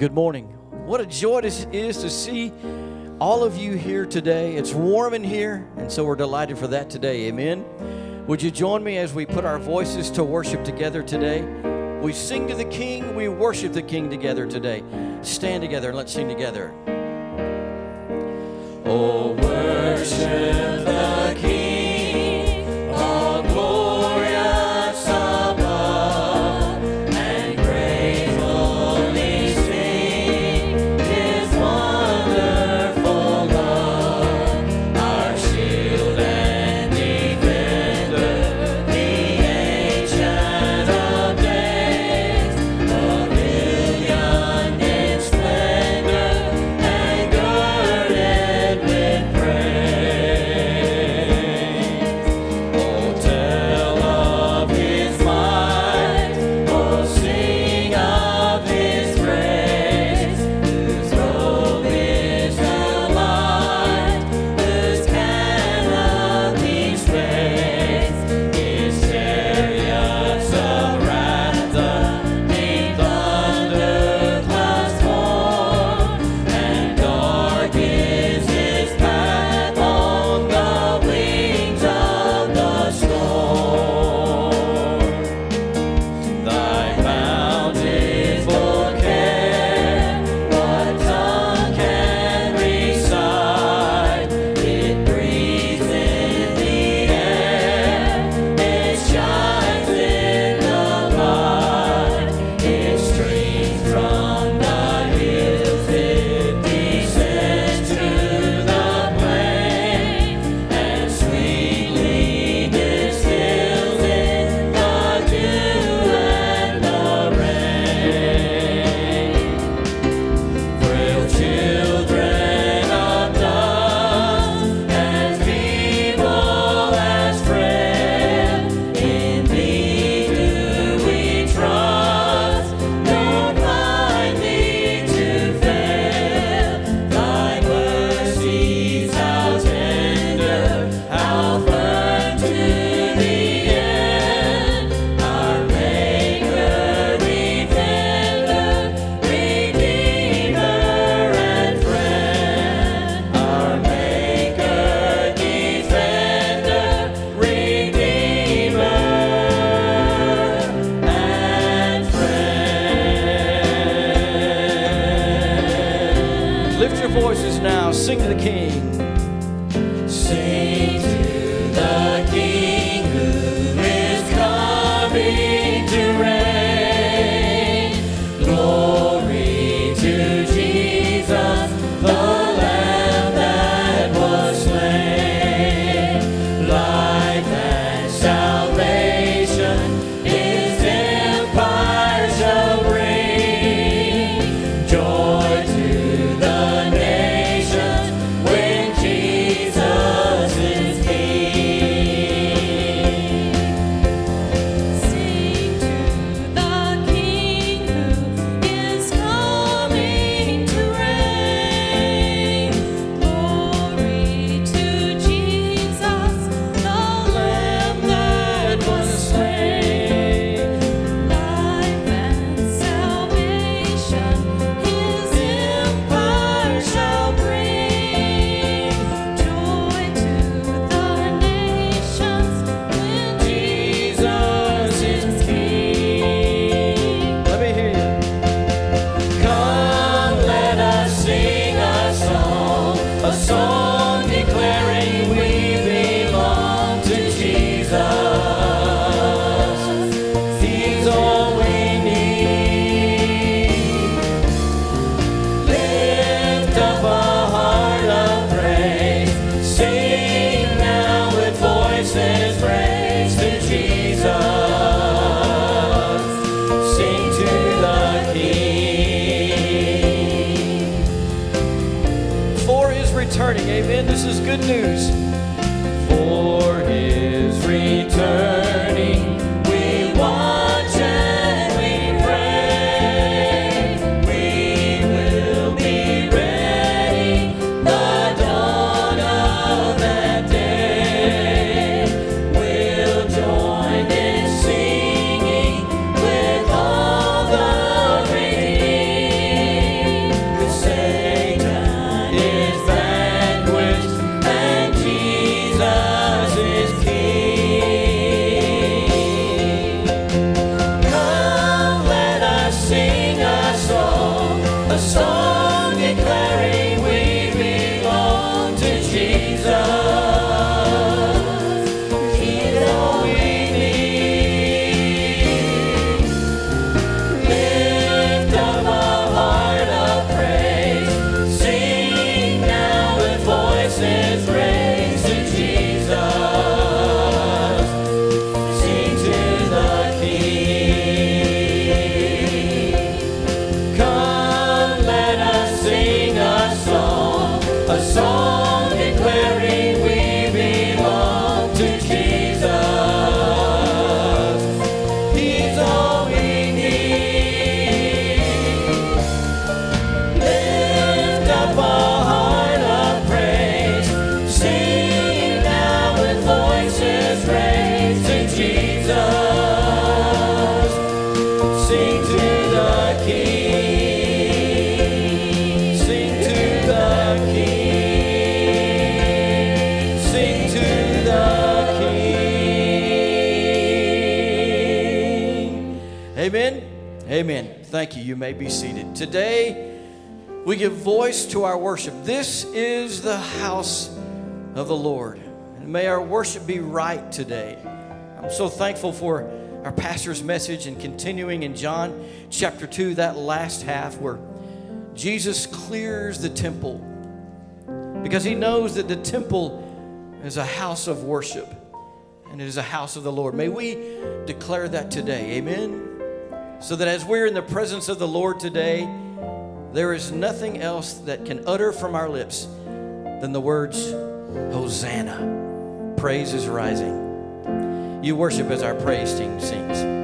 Good morning. What a joy it is to see all of you here today. It's warm in here, and so we're delighted for that today. Amen. Would you join me as we put our voices to worship together today? We sing to the King, we worship the King together today. Stand together and let's sing together. Oh, worship the King. worship. This is the house of the Lord. And may our worship be right today. I'm so thankful for our pastor's message and continuing in John chapter 2, that last half where Jesus clears the temple because he knows that the temple is a house of worship and it is a house of the Lord. May we declare that today. Amen. So that as we're in the presence of the Lord today, there is nothing else that can utter from our lips than the words, Hosanna. Praise is rising. You worship as our praise team sings.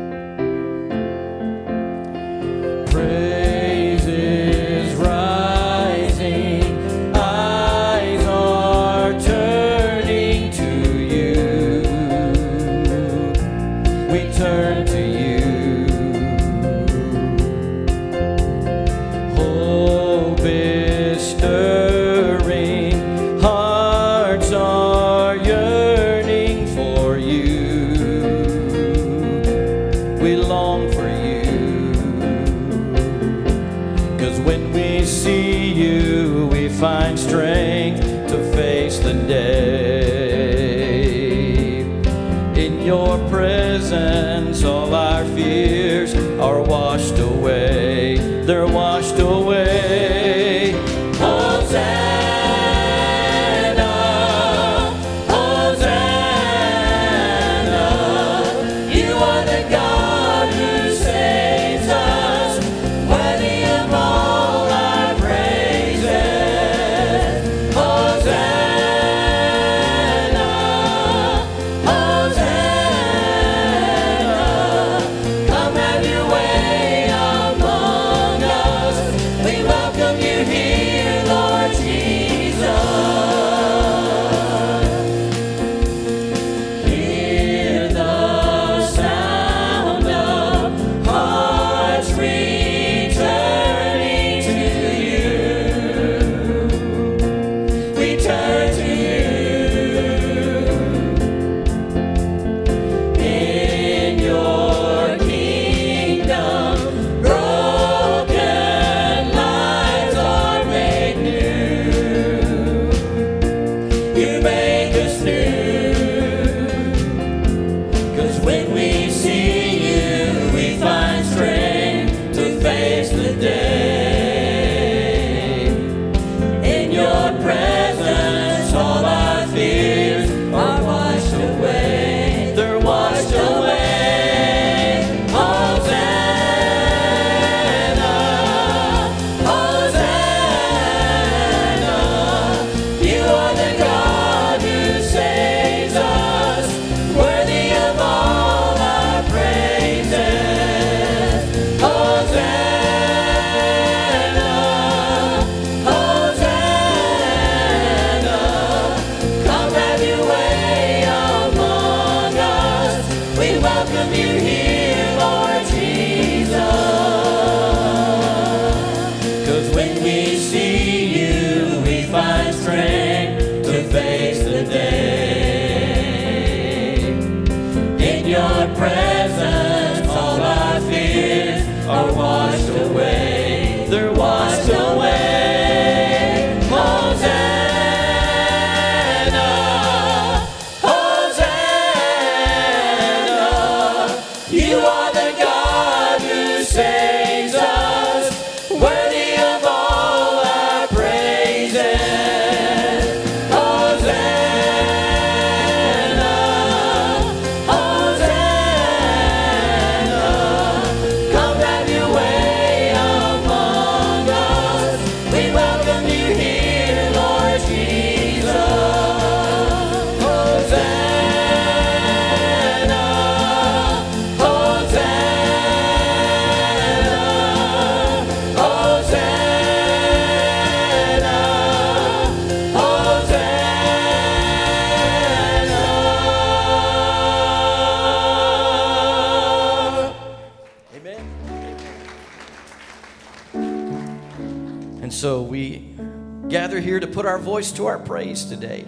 put our voice to our praise today.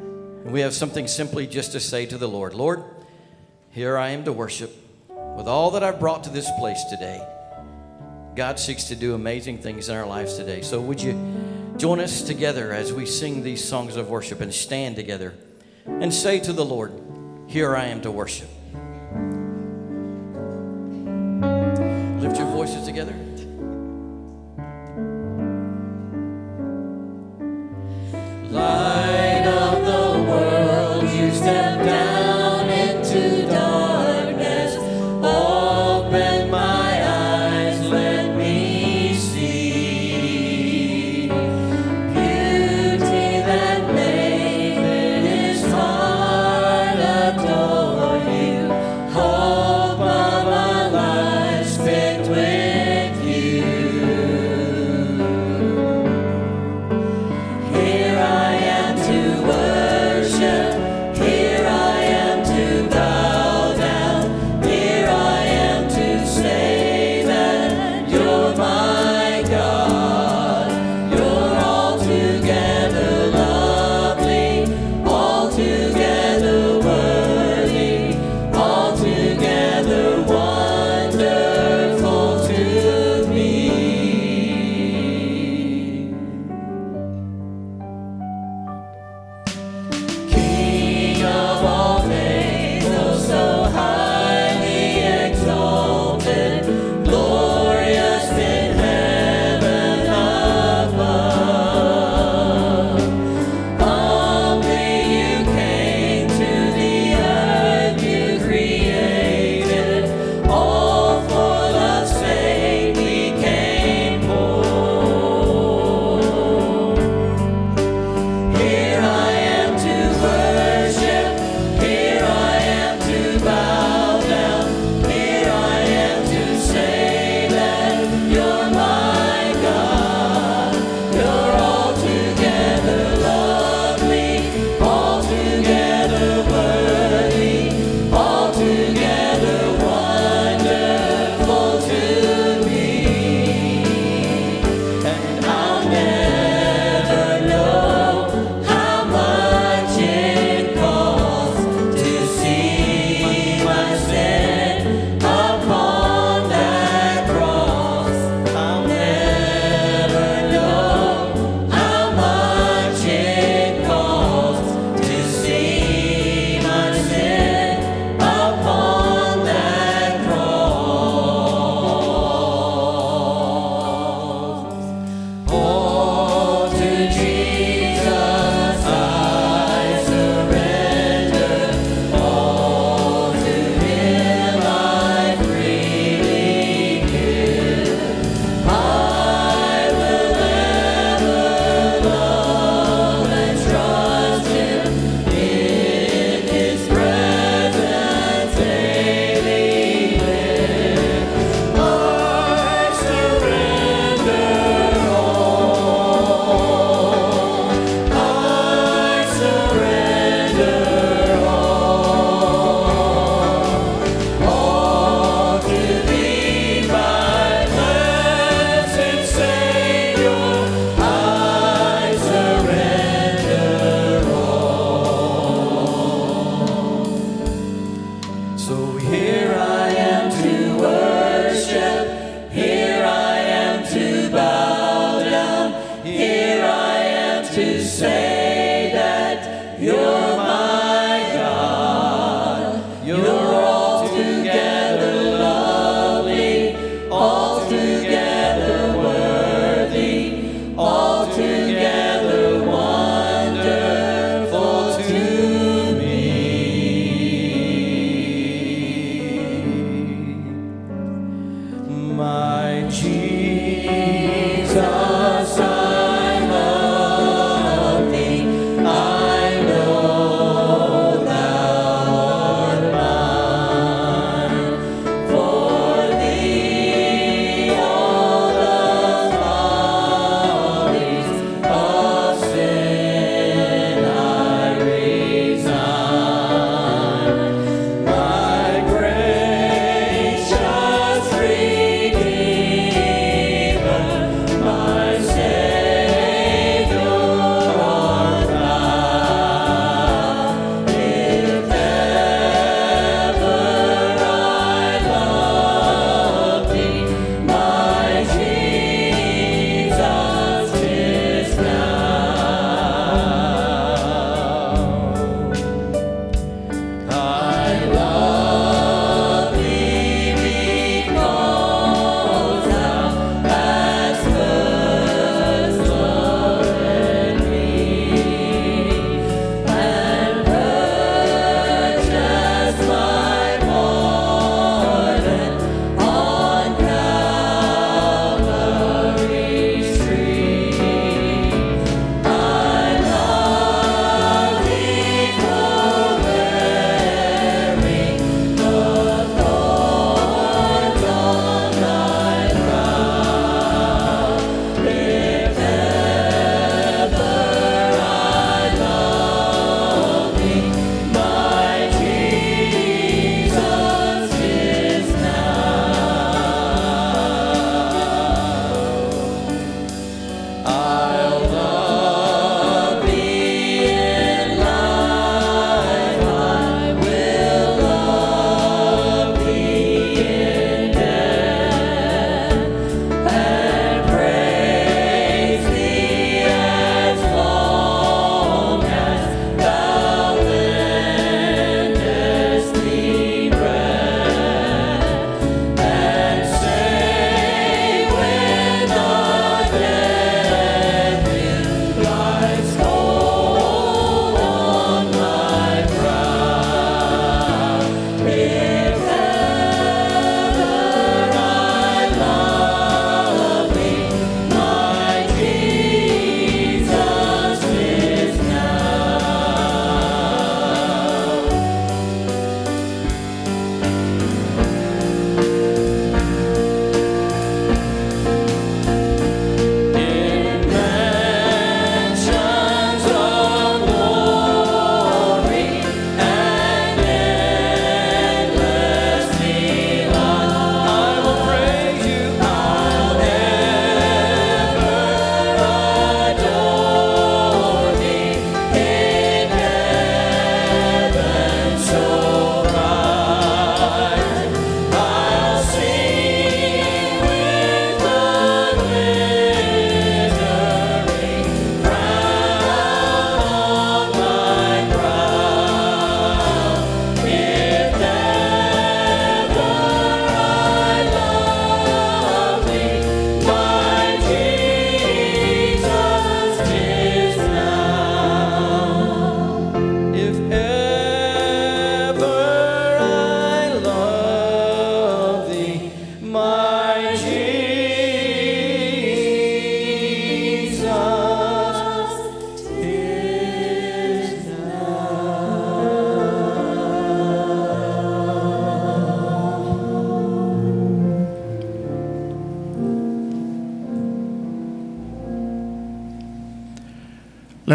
And we have something simply just to say to the Lord Lord, here I am to worship with all that I've brought to this place today. God seeks to do amazing things in our lives today. So, would you join us together as we sing these songs of worship and stand together and say to the Lord, Here I am to worship? Lift your voices together. Love.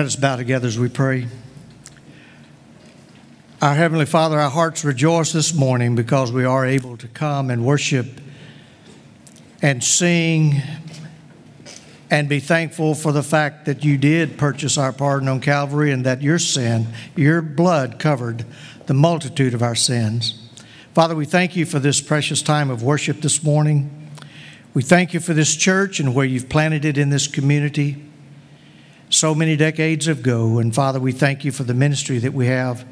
Let us bow together as we pray. Our Heavenly Father, our hearts rejoice this morning because we are able to come and worship and sing and be thankful for the fact that you did purchase our pardon on Calvary and that your sin, your blood covered the multitude of our sins. Father, we thank you for this precious time of worship this morning. We thank you for this church and where you've planted it in this community so many decades ago. And Father, we thank you for the ministry that we have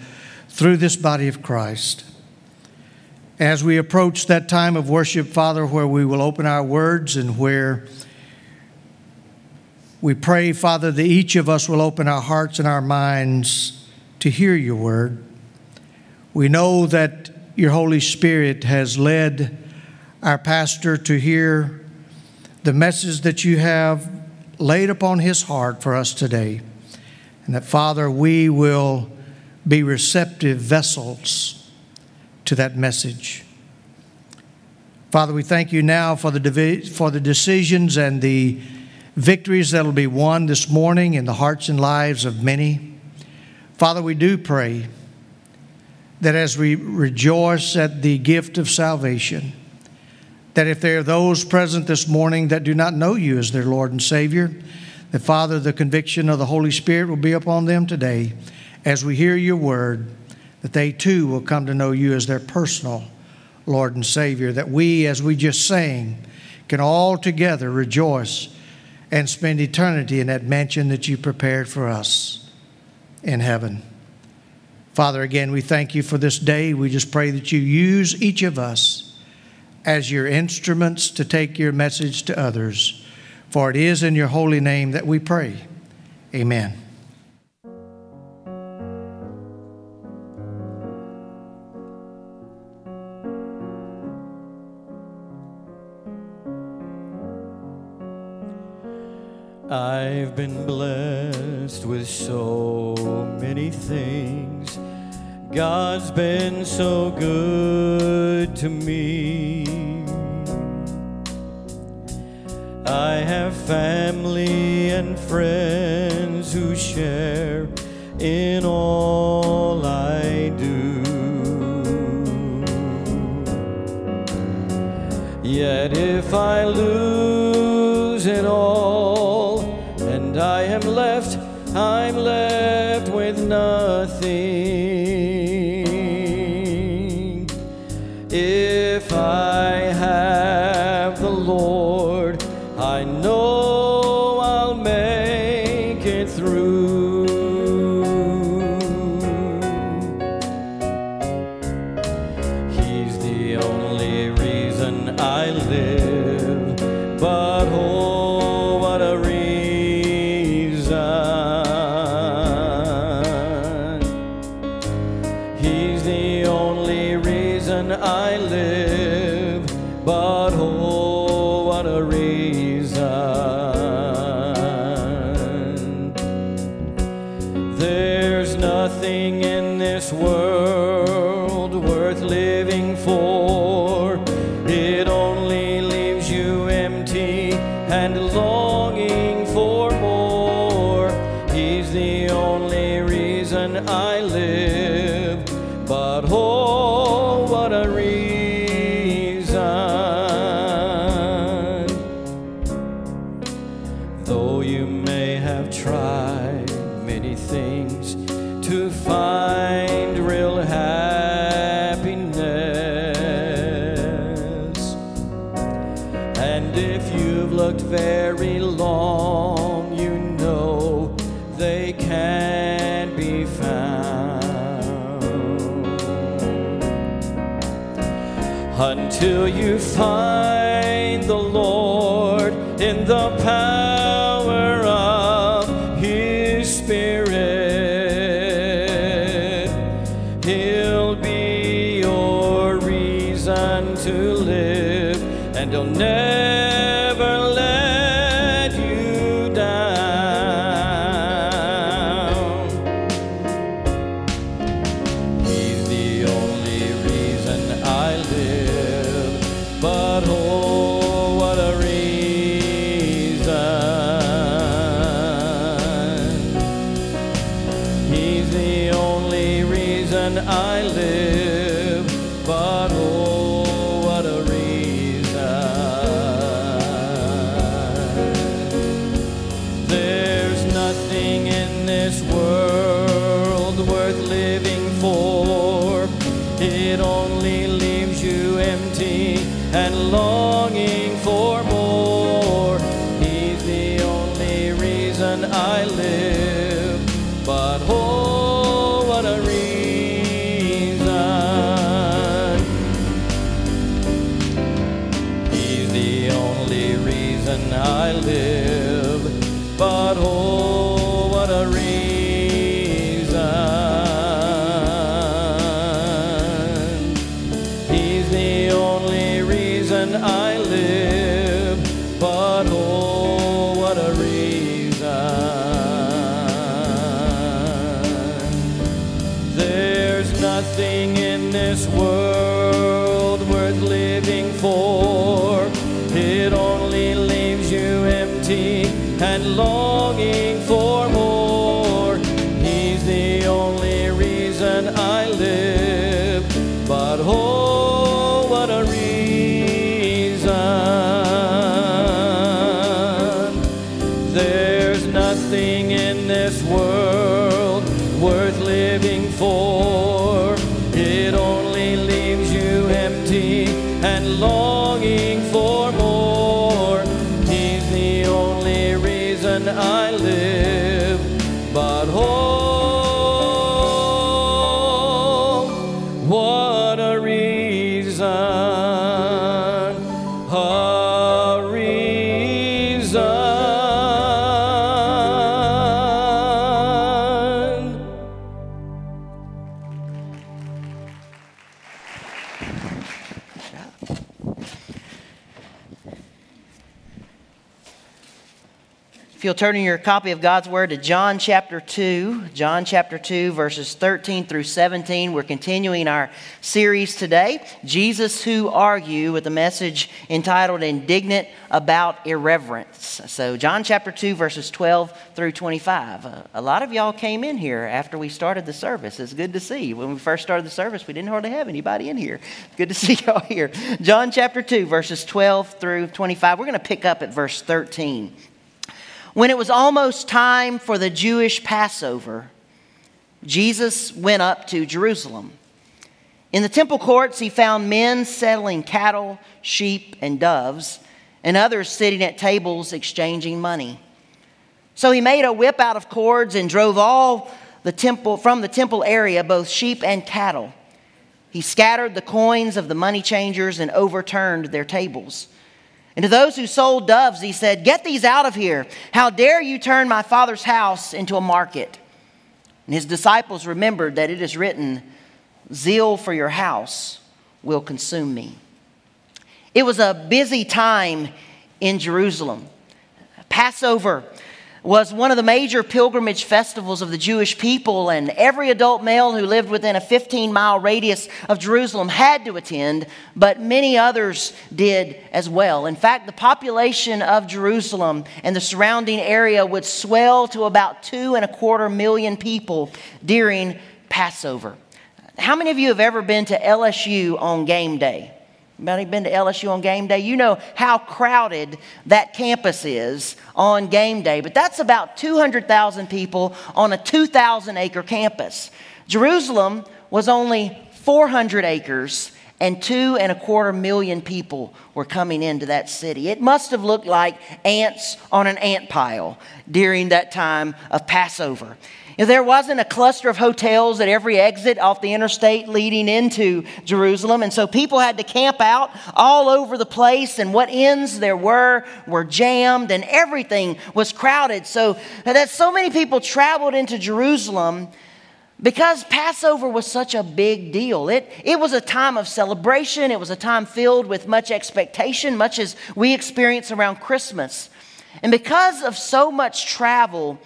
through this body of Christ. As we approach that time of worship, Father, where we will open our words and where we pray, Father, that each of us will open our hearts and our minds to hear your word. We know that your Holy Spirit has led our pastor to hear the message that you have laid upon his heart for us today. And that, Father, we will be receptive vessels to that message. Father, we thank you now for the, divi- for the decisions and the victories that will be won this morning in the hearts and lives of many. Father, we do pray that as we rejoice at the gift of salvation, that if there are those present this morning that do not know you as their Lord and Savior, that Father, the conviction of the Holy Spirit will be upon them today as we hear your word, that they too will come to know you as their personal Lord and Savior, that we, as we just sang, can all together rejoice and spend eternity in that mansion that you prepared for us in heaven. Father, again, we thank you for this day. We just pray that you use each of us as your instruments to take your message to others. For it is in your holy name that we pray. Amen. I've been blessed with so many things. God's been so good to me. I have family and friends who share in all I do. Yet if I lose it all and I am left, I'm left with nothing. Until you find and longing you'll turn in your copy of God's Word to John chapter 2, John chapter 2, verses 13 through 17, we're continuing our series today, Jesus Who Are You, with a message entitled Indignant About Irreverence. So, John chapter 2, verses 12 through 25. Uh, a lot of y'all came in here after we started the service. It's good to see. When we first started the service, we didn't hardly have anybody in here. Good to see y'all here. John chapter 2, verses 12 through 25. We're going to pick up at verse 13. When it was almost time for the Jewish Passover, Jesus went up to Jerusalem. In the temple courts, he found men settling cattle, sheep, and doves, and others sitting at tables exchanging money. So he made a whip out of cords and drove all the temple from the temple area, both sheep and cattle. He scattered the coins of the money changers and overturned their tables. And to those who sold doves, he said, Get these out of here. How dare you turn my father's house into a market? And his disciples remembered that it is written, Zeal for your house will consume me. It was a busy time in Jerusalem. Passover was one of the major pilgrimage festivals of the Jewish people, and every adult male who lived within a 15 mile radius of Jerusalem had to attend, but many others did as well. In fact, the population of Jerusalem and the surrounding area would swell to about two and a quarter million people during Passover. How many of you have ever been to LSU on game day? Anybody been to LSU on game day? You know how crowded that campus is on game day, but that's about 200,000 people on a 2,000 acre campus. Jerusalem was only 400 acres, and two and a quarter million people were coming into that city. It must have looked like ants on an ant pile during that time of Passover. If there wasn't a cluster of hotels at every exit off the interstate leading into Jerusalem, and so people had to camp out all over the place, and what inns there were were jammed, and everything was crowded. So that so many people traveled into Jerusalem because Passover was such a big deal. It, it was a time of celebration, it was a time filled with much expectation, much as we experience around Christmas. And because of so much travel,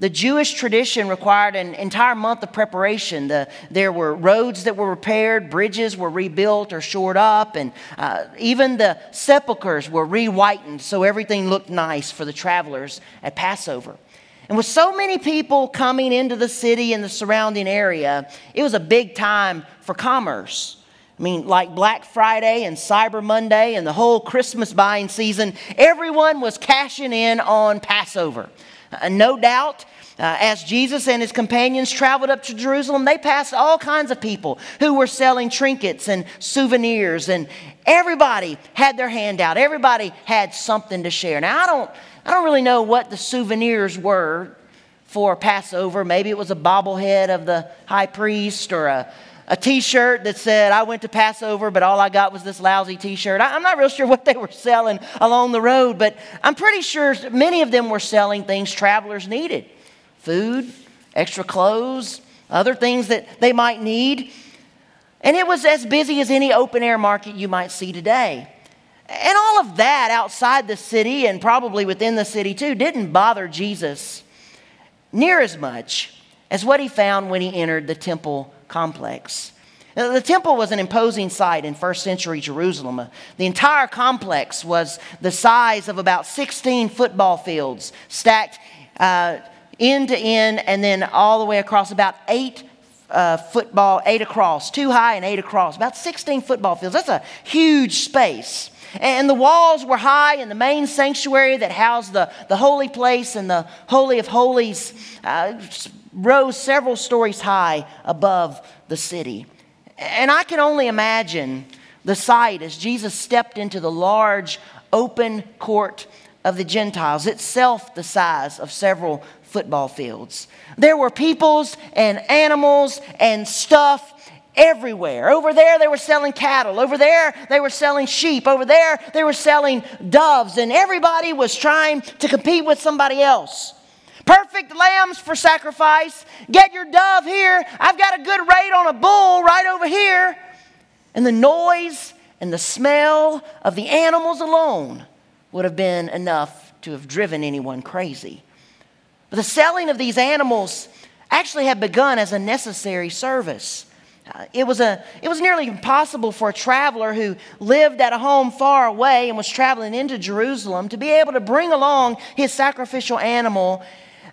the Jewish tradition required an entire month of preparation. The, there were roads that were repaired, bridges were rebuilt or shored up, and uh, even the sepulchres were re-whitened so everything looked nice for the travelers at Passover. And with so many people coming into the city and the surrounding area, it was a big time for commerce. I mean, like Black Friday and Cyber Monday and the whole Christmas buying season, everyone was cashing in on Passover. Uh, no doubt, uh, as Jesus and his companions traveled up to Jerusalem, they passed all kinds of people who were selling trinkets and souvenirs, and everybody had their hand out. Everybody had something to share. Now, I don't, I don't really know what the souvenirs were for Passover. Maybe it was a bobblehead of the high priest or a, a t shirt that said, I went to Passover, but all I got was this lousy t shirt. I'm not real sure what they were selling along the road, but I'm pretty sure many of them were selling things travelers needed food, extra clothes, other things that they might need. And it was as busy as any open air market you might see today. And all of that outside the city and probably within the city too didn't bother Jesus near as much as what he found when he entered the temple complex. Now, The temple was an imposing sight in first century Jerusalem. Uh, The entire complex was the size of about 16 football fields, stacked uh, end to end and then all the way across about eight uh, football, eight across, two high and eight across, about 16 football fields. That's a huge space. And the walls were high, and the main sanctuary that housed the, the holy place and the Holy of Holies uh, rose several stories high above the city. And I can only imagine the sight as Jesus stepped into the large open court of the Gentiles, itself the size of several football fields. There were peoples and animals and stuff everywhere. Over there, they were selling cattle. Over there, they were selling sheep. Over there, they were selling doves. And everybody was trying to compete with somebody else. Perfect lambs for sacrifice. Get your dove here. I've got a good rate on a bull right over here. And the noise and the smell of the animals alone would have been enough to have driven anyone crazy. But the selling of these animals actually had begun as a necessary service. Uh, it, was a, it was nearly impossible for a traveler who lived at a home far away and was traveling into Jerusalem to be able to bring along his sacrificial animal.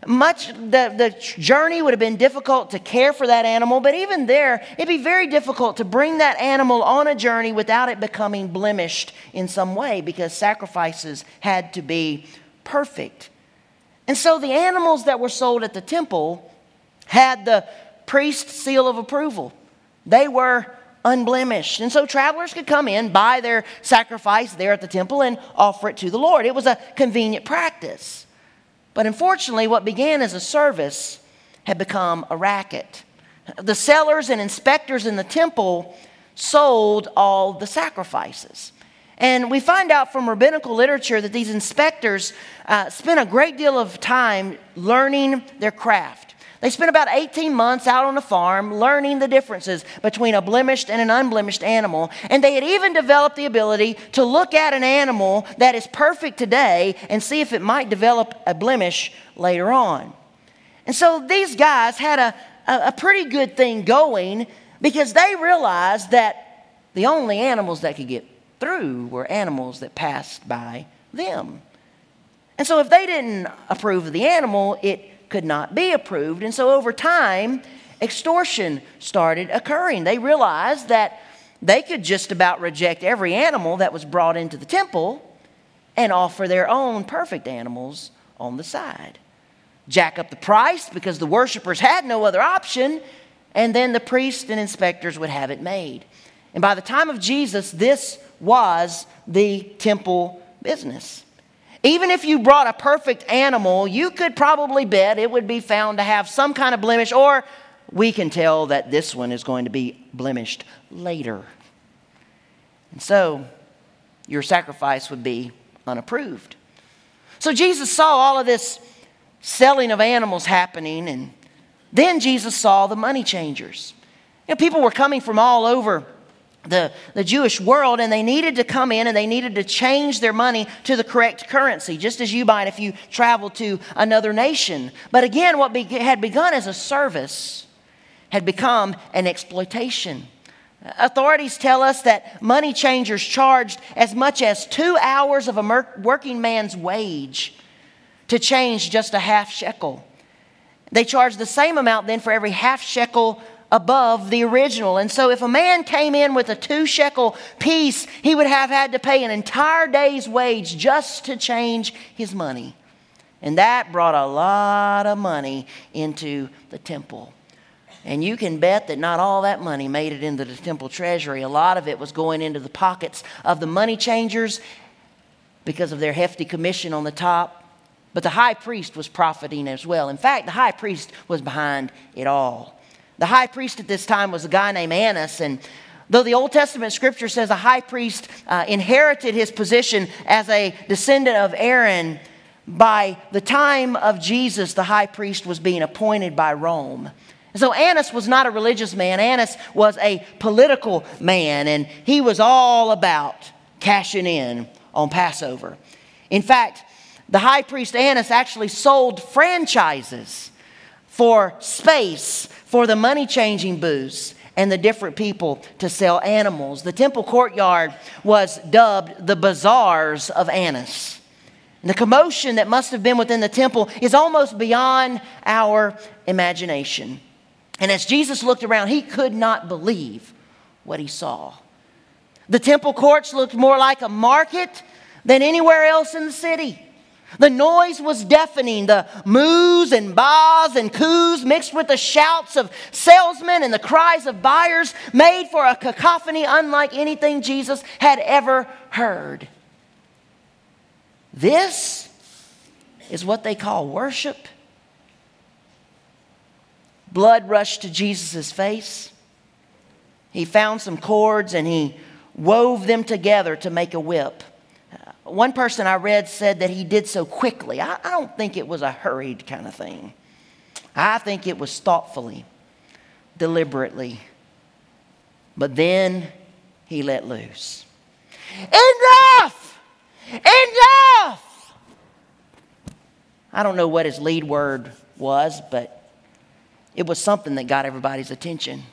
Much the, the journey would have been difficult to care for that animal, but even there, it'd be very difficult to bring that animal on a journey without it becoming blemished in some way because sacrifices had to be perfect. And so the animals that were sold at the temple had the priest's seal of approval. They were unblemished. And so travelers could come in, buy their sacrifice there at the temple, and offer it to the Lord. It was a convenient practice. But unfortunately, what began as a service had become a racket. The sellers and inspectors in the temple sold all the sacrifices. And we find out from rabbinical literature that these inspectors uh, spent a great deal of time learning their craft. They spent about 18 months out on a farm learning the differences between a blemished and an unblemished animal. And they had even developed the ability to look at an animal that is perfect today and see if it might develop a blemish later on. And so these guys had a, a, a pretty good thing going because they realized that the only animals that could get through were animals that passed by them. And so if they didn't approve of the animal, it could not be approved. And so over time, extortion started occurring. They realized that they could just about reject every animal that was brought into the temple and offer their own perfect animals on the side. Jack up the price because the worshipers had no other option, and then the priests and inspectors would have it made. And by the time of Jesus, this was the temple business. Even if you brought a perfect animal, you could probably bet it would be found to have some kind of blemish, or we can tell that this one is going to be blemished later. And so your sacrifice would be unapproved. So Jesus saw all of this selling of animals happening, and then Jesus saw the money changers. You know, people were coming from all over the, the Jewish world, and they needed to come in and they needed to change their money to the correct currency, just as you might if you travel to another nation. But again, what be, had begun as a service had become an exploitation. Authorities tell us that money changers charged as much as two hours of a working man's wage to change just a half shekel. They charged the same amount then for every half shekel above the original. And so if a man came in with a two shekel piece, he would have had to pay an entire day's wage just to change his money. And that brought a lot of money into the temple. And you can bet that not all that money made it into the temple treasury. A lot of it was going into the pockets of the money changers because of their hefty commission on the top. But the high priest was profiting as well. In fact, the high priest was behind it all. The high priest at this time was a guy named Annas, and though the Old Testament scripture says a high priest uh, inherited his position as a descendant of Aaron, by the time of Jesus, the high priest was being appointed by Rome. So Annas was not a religious man. Annas was a political man, and he was all about cashing in on Passover. In fact, the high priest Annas actually sold franchises for space for the money changing booths and the different people to sell animals. The temple courtyard was dubbed the bazaars of Annas. And the commotion that must have been within the temple is almost beyond our imagination. And as Jesus looked around, he could not believe what he saw. The temple courts looked more like a market than anywhere else in the city. The noise was deafening. The moos and baas and coos mixed with the shouts of salesmen and the cries of buyers made for a cacophony unlike anything Jesus had ever heard. This is what they call worship. Blood rushed to Jesus' face. He found some cords and he wove them together to make a whip. One person I read said that he did so quickly. I, I don't think it was a hurried kind of thing. I think it was thoughtfully, deliberately. But then he let loose. Enough! Enough! I don't know what his lead word was, but it was something that got everybody's attention.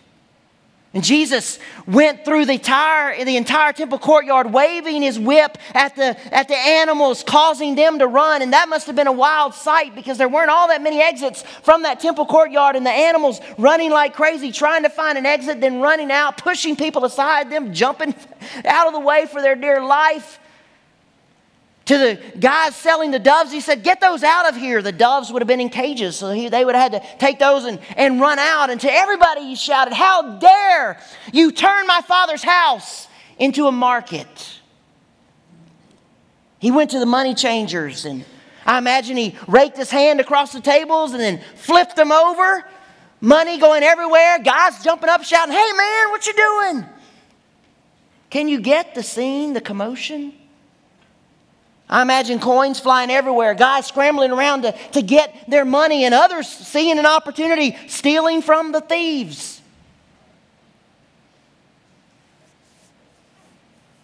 And Jesus went through the entire, the entire temple courtyard, waving his whip at the, at the animals, causing them to run. And that must have been a wild sight because there weren't all that many exits from that temple courtyard, and the animals running like crazy, trying to find an exit, then running out, pushing people aside, them jumping out of the way for their dear life. To the guys selling the doves, he said, Get those out of here. The doves would have been in cages, so he, they would have had to take those and, and run out. And to everybody, he shouted, How dare you turn my father's house into a market? He went to the money changers, and I imagine he raked his hand across the tables and then flipped them over. Money going everywhere, guys jumping up, shouting, Hey man, what you doing? Can you get the scene, the commotion? I imagine coins flying everywhere, guys scrambling around to, to get their money, and others seeing an opportunity, stealing from the thieves.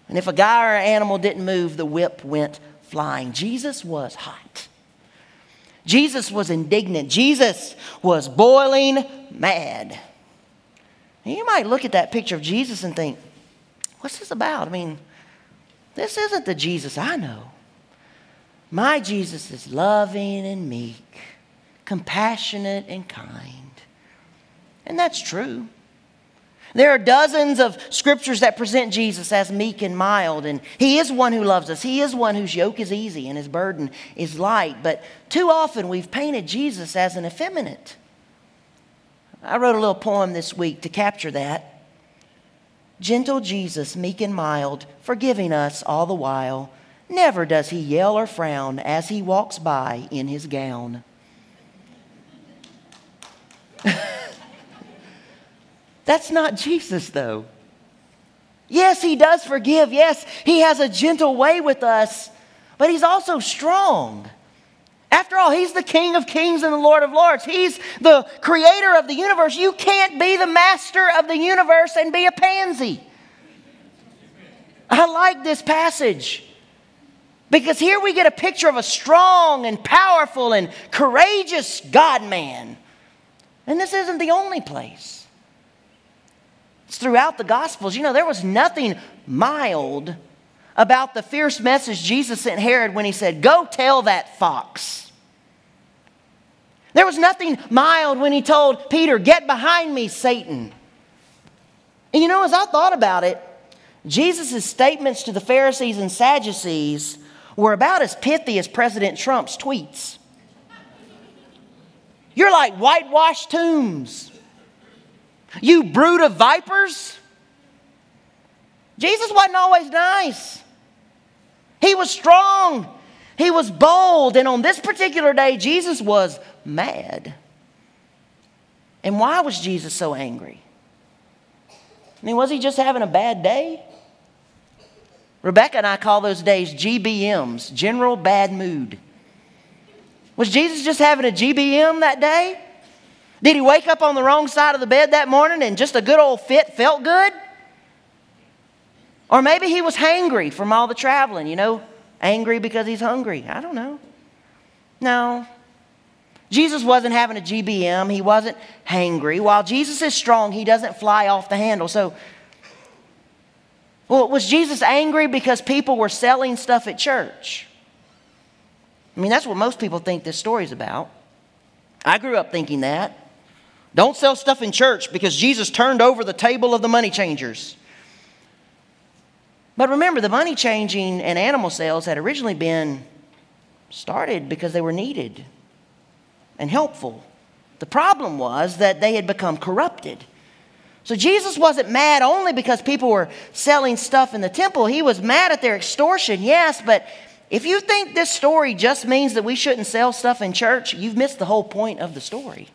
And if a guy or an animal didn't move, the whip went flying. Jesus was hot. Jesus was indignant. Jesus was boiling mad. And you might look at that picture of Jesus and think, what's this about? I mean, this isn't the Jesus I know. My Jesus is loving and meek, compassionate and kind. And that's true. There are dozens of scriptures that present Jesus as meek and mild, and He is one who loves us. He is one whose yoke is easy and His burden is light. But too often we've painted Jesus as an effeminate. I wrote a little poem this week to capture that. Gentle Jesus, meek and mild, forgiving us all the while. Never does he yell or frown as he walks by in his gown. That's not Jesus, though. Yes, he does forgive. Yes, he has a gentle way with us, but he's also strong. After all, he's the King of kings and the Lord of lords. He's the creator of the universe. You can't be the master of the universe and be a pansy. I like this passage. Because here we get a picture of a strong and powerful and courageous God man. And this isn't the only place. It's throughout the Gospels. You know, there was nothing mild about the fierce message Jesus sent Herod when he said, Go tell that fox. There was nothing mild when he told Peter, Get behind me, Satan. And you know, as I thought about it, Jesus' statements to the Pharisees and Sadducees were about as pithy as President Trump's tweets. You're like whitewashed tombs. You brood of vipers. Jesus wasn't always nice. He was strong. He was bold. And on this particular day, Jesus was mad. And why was Jesus so angry? I mean, was he just having a bad day? Rebecca and I call those days GBMs, general bad mood. Was Jesus just having a GBM that day? Did he wake up on the wrong side of the bed that morning and just a good old fit felt good? Or maybe he was hangry from all the traveling, you know, angry because he's hungry. I don't know. No. Jesus wasn't having a GBM. He wasn't hangry. While Jesus is strong, he doesn't fly off the handle. So, well, was Jesus angry because people were selling stuff at church? I mean, that's what most people think this story is about. I grew up thinking that. Don't sell stuff in church because Jesus turned over the table of the money changers. But remember, the money changing and animal sales had originally been started because they were needed and helpful. The problem was that they had become corrupted. So Jesus wasn't mad only because people were selling stuff in the temple. He was mad at their extortion, yes, but if you think this story just means that we shouldn't sell stuff in church, you've missed the whole point of the story.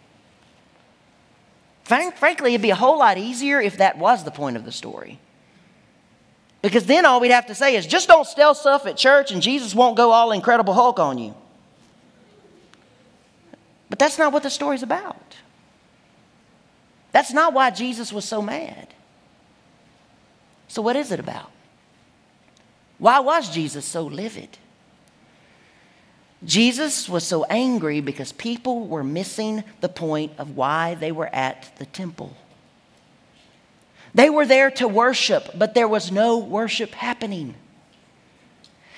Frank, frankly, it'd be a whole lot easier if that was the point of the story. Because then all we'd have to say is just don't sell stuff at church and Jesus won't go all Incredible Hulk on you. But that's not what the story's about. That's not why Jesus was so mad. So, what is it about? Why was Jesus so livid? Jesus was so angry because people were missing the point of why they were at the temple. They were there to worship, but there was no worship happening.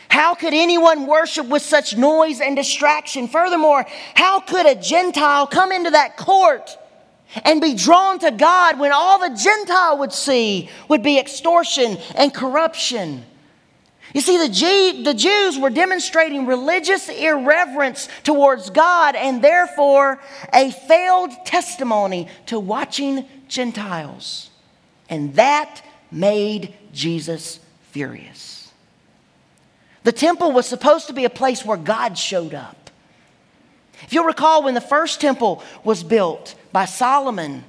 How could anyone worship with such noise and distraction? Furthermore, how could a Gentile come into that court and be drawn to God when all the Gentile would see would be extortion and corruption? You see, the, G- the Jews were demonstrating religious irreverence towards God and therefore a failed testimony to watching Gentiles. And that made Jesus furious. The temple was supposed to be a place where God showed up. If you'll recall, when the first temple was built by Solomon,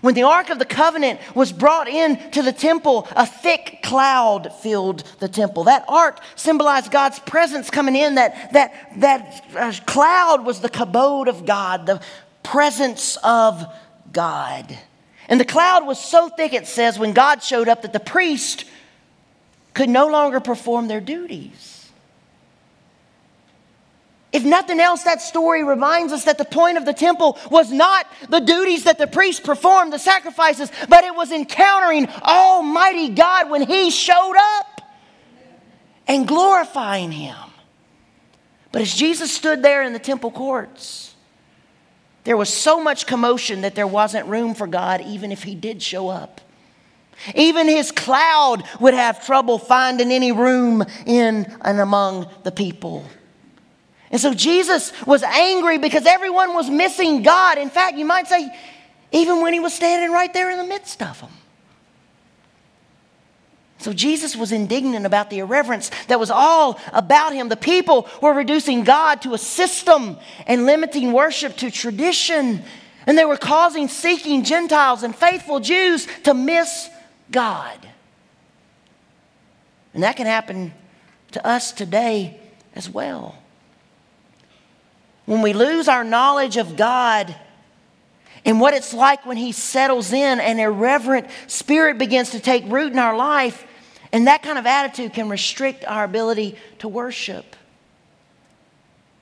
when the Ark of the Covenant was brought into the temple, a thick cloud filled the temple. That ark symbolized God's presence coming in. That, that, that uh, cloud was the kabod of God, the presence of God. And the cloud was so thick, it says, when God showed up, that the priest could no longer perform their duties. If nothing else, that story reminds us that the point of the temple was not the duties that the priests performed, the sacrifices, but it was encountering Almighty God when He showed up and glorifying Him. But as Jesus stood there in the temple courts, there was so much commotion that there wasn't room for God, even if He did show up. Even His cloud would have trouble finding any room in and among the people. And so Jesus was angry because everyone was missing God. In fact, you might say, even when he was standing right there in the midst of them. So Jesus was indignant about the irreverence that was all about him. The people were reducing God to a system and limiting worship to tradition. And they were causing seeking Gentiles and faithful Jews to miss God. And that can happen to us today as well. When we lose our knowledge of God and what it's like when He settles in, an irreverent spirit begins to take root in our life, and that kind of attitude can restrict our ability to worship.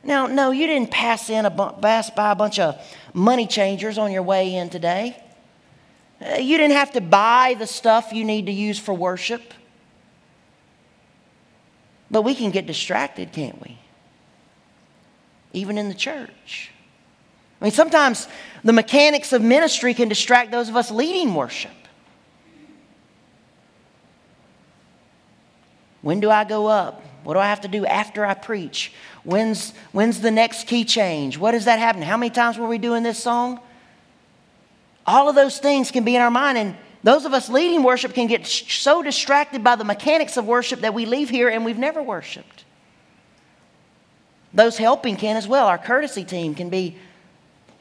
Now, no, you didn't pass in a pass by a bunch of money changers on your way in today. Uh, You didn't have to buy the stuff you need to use for worship. But we can get distracted, can't we? Even in the church. I mean, sometimes the mechanics of ministry can distract those of us leading worship. When do I go up? What do I have to do after I preach? When's, when's the next key change? What does that happen? How many times were we doing this song? All of those things can be in our mind. And those of us leading worship can get so distracted by the mechanics of worship that we leave here and we've never worshiped. Those helping can as well. Our courtesy team can be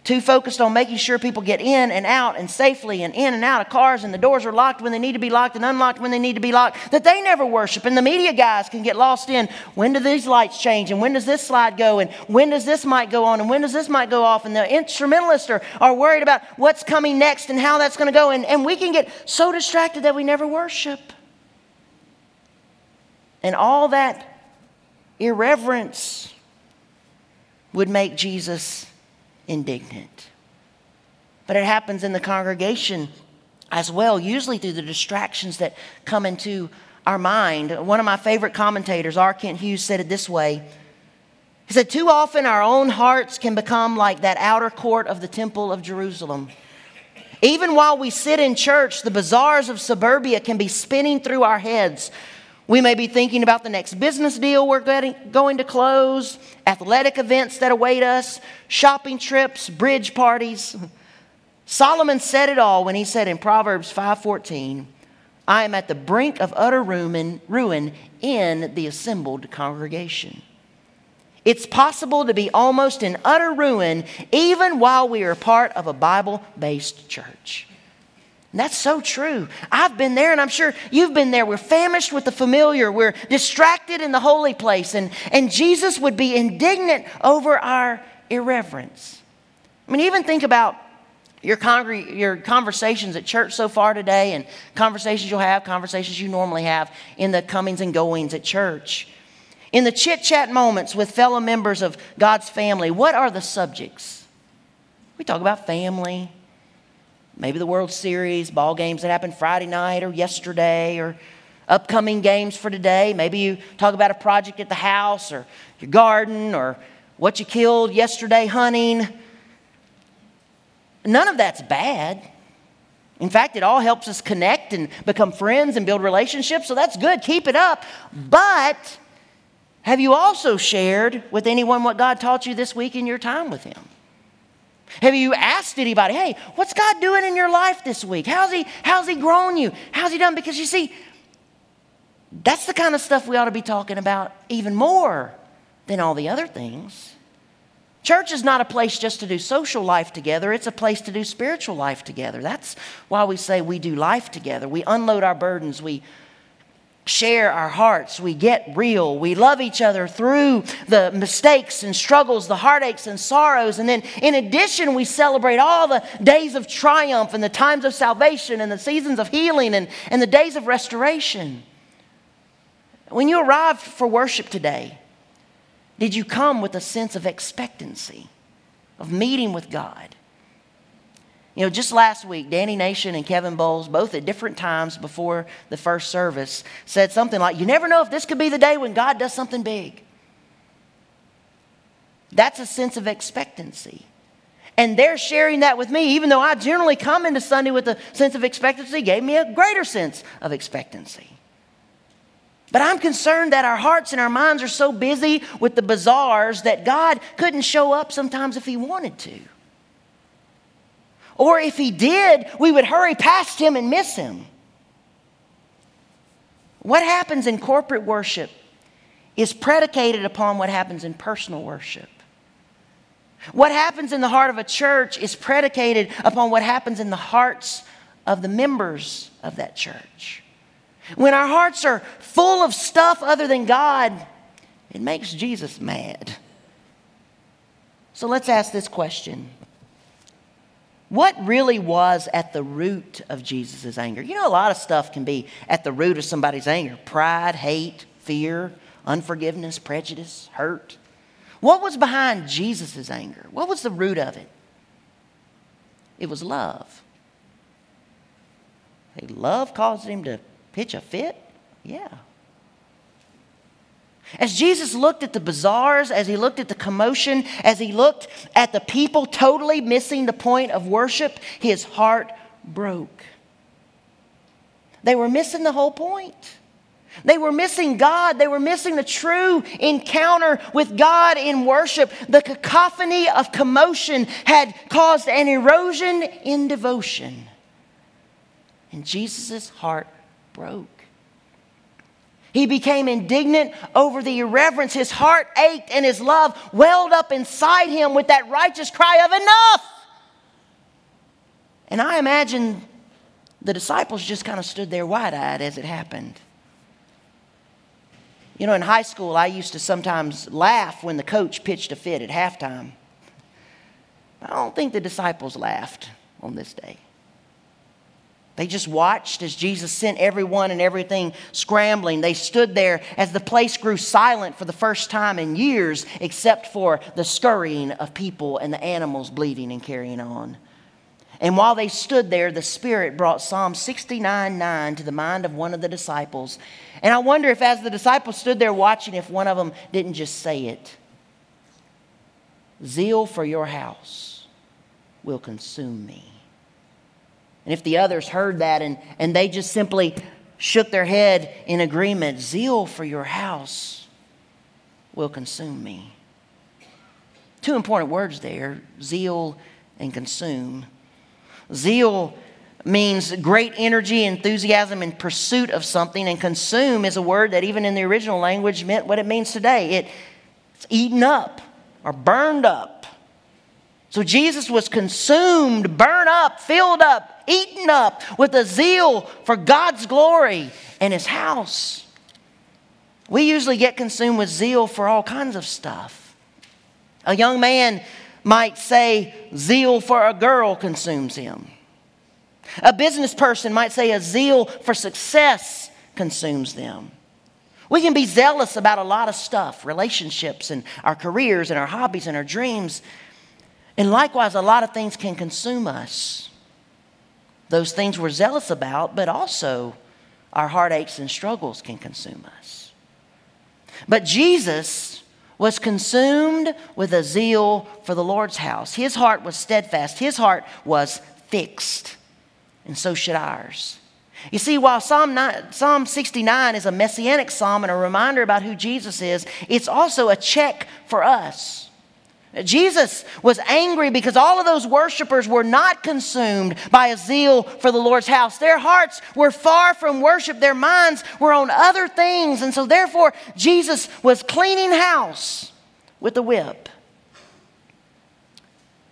too focused on making sure people get in and out and safely and in and out of cars and the doors are locked when they need to be locked and unlocked when they need to be locked that they never worship. And the media guys can get lost in when do these lights change and when does this slide go and when does this mic go on and when does this mic go off. And the instrumentalists are, are worried about what's coming next and how that's going to go. And, and we can get so distracted that we never worship. And all that irreverence would make Jesus indignant. But it happens in the congregation as well, usually through the distractions that come into our mind. One of my favorite commentators, R. Kent Hughes, said it this way. He said, Too often our own hearts can become like that outer court of the Temple of Jerusalem. Even while we sit in church, the bazaars of suburbia can be spinning through our heads. We may be thinking about the next business deal we're getting, going to close, athletic events that await us, shopping trips, bridge parties. Solomon said it all when he said in Proverbs 5:14, "I am at the brink of utter ruin, ruin in the assembled congregation." It's possible to be almost in utter ruin even while we are part of a Bible-based church. And that's so true. I've been there, and I'm sure you've been there. We're famished with the familiar, we're distracted in the holy place, and, and Jesus would be indignant over our irreverence. I mean, even think about your, congre- your conversations at church so far today, and conversations you'll have, conversations you normally have in the comings and goings at church. In the chit chat moments with fellow members of God's family, what are the subjects? We talk about family, maybe the World Series, ball games that happened Friday night or yesterday, or upcoming games for today. Maybe you talk about a project at the house or your garden or what you killed yesterday hunting. None of that's bad. In fact, it all helps us connect and become friends and build relationships, so that's good. Keep it up. But have you also shared with anyone what God taught you this week in your time with Him? Have you asked anybody, hey, what's God doing in your life this week? How's He, how's he grown you? How's He done? Because you see, that's the kind of stuff we ought to be talking about even more than all the other things. Church is not a place just to do social life together, it's a place to do spiritual life together. That's why we say we do life together. We unload our burdens, we share our hearts, we get real, we love each other through the mistakes and struggles, the heartaches and sorrows. And then, in addition, we celebrate all the days of triumph and the times of salvation and the seasons of healing and, and the days of restoration. When you arrived for worship today, did you come with a sense of expectancy, of meeting with God? You know, just last week, Danny Nation and Kevin Bowles, both at different times before the first service, said something like, You never know if this could be the day when God does something big. That's a sense of expectancy. And they're sharing that with me, even though I generally come into Sunday with a sense of expectancy, gave me a greater sense of expectancy. But I'm concerned that our hearts and our minds are so busy with the bazaars that God couldn't show up sometimes if He wanted to. Or if He did, we would hurry past Him and miss Him. What happens in corporate worship is predicated upon what happens in personal worship. What happens in the heart of a church is predicated upon what happens in the hearts of the members of that church. When our hearts are full of stuff other than God, it makes Jesus mad. So let's ask this question What really was at the root of Jesus' anger? You know, a lot of stuff can be at the root of somebody's anger pride, hate, fear, unforgiveness, prejudice, hurt. What was behind Jesus' anger? What was the root of it? It was love. Hey, love caused him to pitch a fit? Yeah. As Jesus looked at the bazaars, as he looked at the commotion, as he looked at the people totally missing the point of worship, his heart broke. They were missing the whole point. They were missing God. They were missing the true encounter with God in worship. The cacophony of commotion had caused an erosion in devotion. And Jesus' heart broke. He became indignant over the irreverence. His heart ached and his love welled up inside him with that righteous cry of enough. And I imagine the disciples just kind of stood there wide eyed as it happened. You know, in high school, I used to sometimes laugh when the coach pitched a fit at halftime. I don't think the disciples laughed on this day. They just watched as Jesus sent everyone and everything scrambling. They stood there as the place grew silent for the first time in years, except for the scurrying of people and the animals bleeding and carrying on. And while they stood there, the Spirit brought Psalm 69 9 to the mind of one of the disciples. And I wonder if, as the disciples stood there watching, if one of them didn't just say it Zeal for your house will consume me. And if the others heard that and, and they just simply shook their head in agreement, zeal for your house will consume me. Two important words there zeal and consume. Zeal means great energy, enthusiasm in pursuit of something, and consume is a word that even in the original language meant what it means today. It, it's eaten up or burned up. So Jesus was consumed, burned up, filled up, eaten up with a zeal for God's glory and his house. We usually get consumed with zeal for all kinds of stuff. A young man might say, zeal for a girl consumes him. A business person might say, a zeal for success consumes them. We can be zealous about a lot of stuff relationships and our careers and our hobbies and our dreams. And likewise, a lot of things can consume us. Those things we're zealous about, but also our heartaches and struggles can consume us. But Jesus was consumed with a zeal for the Lord's house. His heart was steadfast, his heart was fixed, and so should ours. You see, while Psalm, 9, Psalm 69 is a messianic psalm and a reminder about who Jesus is, it's also a check for us. Jesus was angry because all of those worshipers were not consumed by a zeal for the Lord's house. Their hearts were far from worship, their minds were on other things. And so, therefore, Jesus was cleaning house with a whip.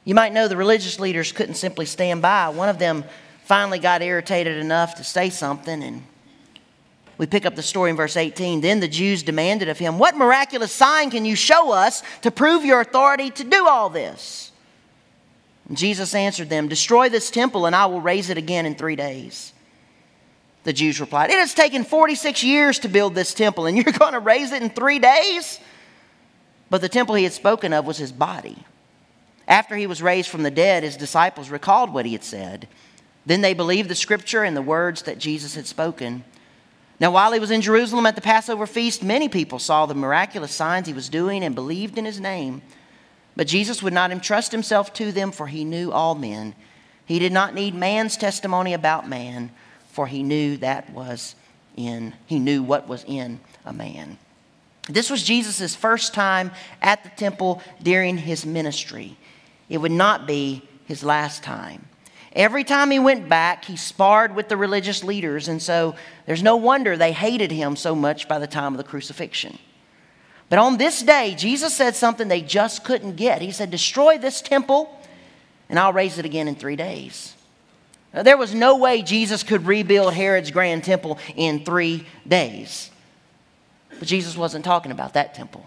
You might know the religious leaders couldn't simply stand by. One of them finally got irritated enough to say something, and we pick up the story in verse 18. Then the Jews demanded of him, What miraculous sign can you show us to prove your authority to do all this? And Jesus answered them, Destroy this temple, and I will raise it again in three days. The Jews replied, It has taken 46 years to build this temple, and you're going to raise it in three days? But the temple he had spoken of was his body. After he was raised from the dead, his disciples recalled what he had said. Then they believed the scripture and the words that Jesus had spoken. Now, while he was in Jerusalem at the Passover feast, many people saw the miraculous signs he was doing and believed in his name. But Jesus would not entrust himself to them, for he knew all men. He did not need man's testimony about man, for he knew that was in he knew what was in a man. This was Jesus' first time at the temple during his ministry. It would not be his last time. Every time he went back, he sparred with the religious leaders, and so there's no wonder they hated him so much by the time of the crucifixion. But on this day, Jesus said something they just couldn't get. He said, Destroy this temple, and I'll raise it again in three days. Now, there was no way Jesus could rebuild Herod's grand temple in three days. But Jesus wasn't talking about that temple.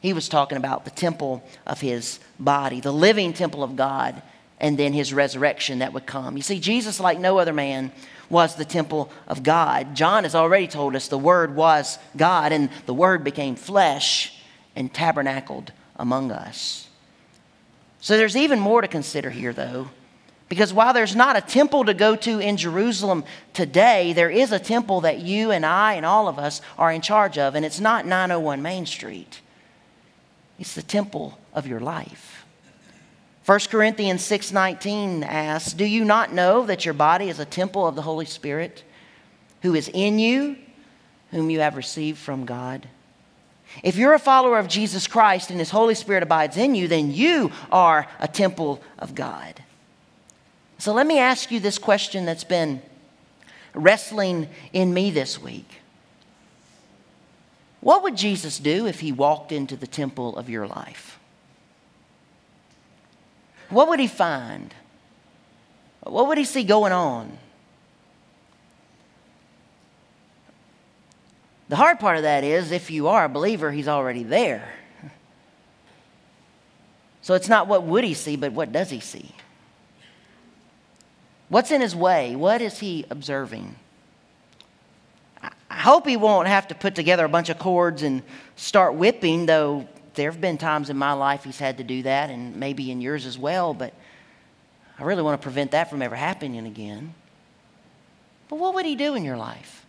He was talking about the temple of his body, the living temple of God and then his resurrection that would come. You see, Jesus, like no other man, was the temple of God. John has already told us the Word was God, and the Word became flesh and tabernacled among us. So there's even more to consider here, though, because while there's not a temple to go to in Jerusalem today, there is a temple that you and I and all of us are in charge of, and it's not 901 Main Street, it's the temple of your life. 1 Corinthians 6:19 asks, "Do you not know that your body is a temple of the Holy Spirit who is in you, whom you have received from God. If you're a follower of Jesus Christ and His Holy Spirit abides in you, then you are a temple of God. So let me ask you this question that's been wrestling in me this week. What would Jesus do if He walked into the temple of your life? What would He find? What would He see going on? The hard part of that is if you are a believer, he's already there. So it's not what would he see, but what does he see? What's in his way? What is he observing? I hope he won't have to put together a bunch of cords and start whipping, though there have been times in my life he's had to do that, and maybe in yours as well, but I really want to prevent that from ever happening again. But what would he do in your life?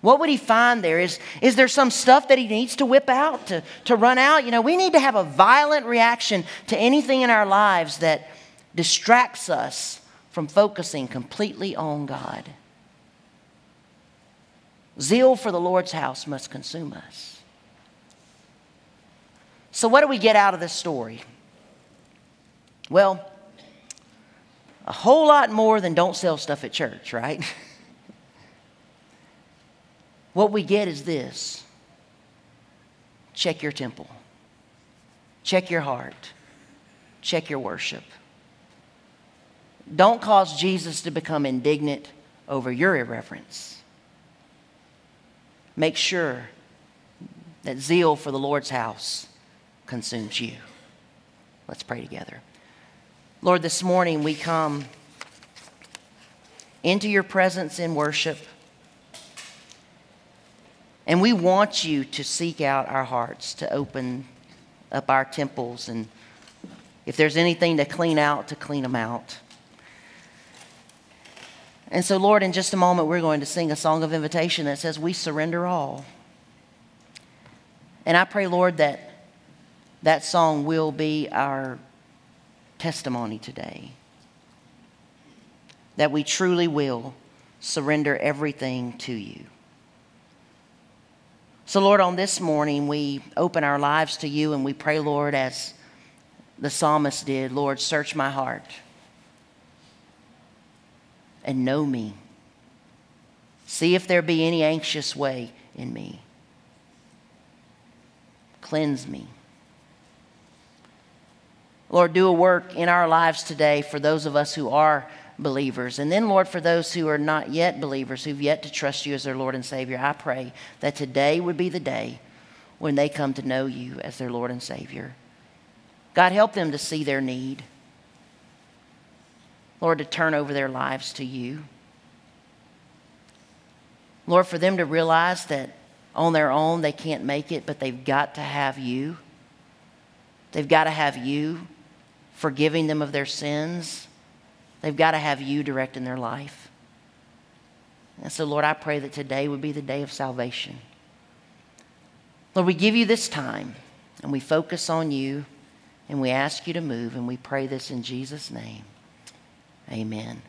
What would he find there? Is, is there some stuff that he needs to whip out, to, to run out? You know, we need to have a violent reaction to anything in our lives that distracts us from focusing completely on God. Zeal for the Lord's house must consume us. So, what do we get out of this story? Well, a whole lot more than don't sell stuff at church, right? what we get is this check your temple, check your heart, check your worship. Don't cause Jesus to become indignant over your irreverence. Make sure that zeal for the Lord's house consumes you. Let's pray together. Lord, this morning we come into your presence in worship. And we want you to seek out our hearts, to open up our temples, and if there's anything to clean out, to clean them out. And so, Lord, in just a moment, we're going to sing a song of invitation that says, We surrender all. And I pray, Lord, that that song will be our testimony today. That we truly will surrender everything to you. So, Lord, on this morning, we open our lives to you and we pray, Lord, as the psalmist did, Lord, search my heart and know me. See if there be any anxious way in me. Cleanse me. Lord, do a work in our lives today for those of us who are believers. And then, Lord, for those who are not yet believers, who've yet to trust you as their Lord and Savior, I pray that today would be the day when they come to know you as their Lord and Savior. God, help them to see their need. Lord, to turn over their lives to you. Lord, for them to realize that on their own they can't make it, but they've got to have you. They've got to have you forgiving them of their sins. They've got to have you directing their life. And so, Lord, I pray that today would be the day of salvation. Lord, we give you this time and we focus on you and we ask you to move and we pray this in Jesus' name. Amen.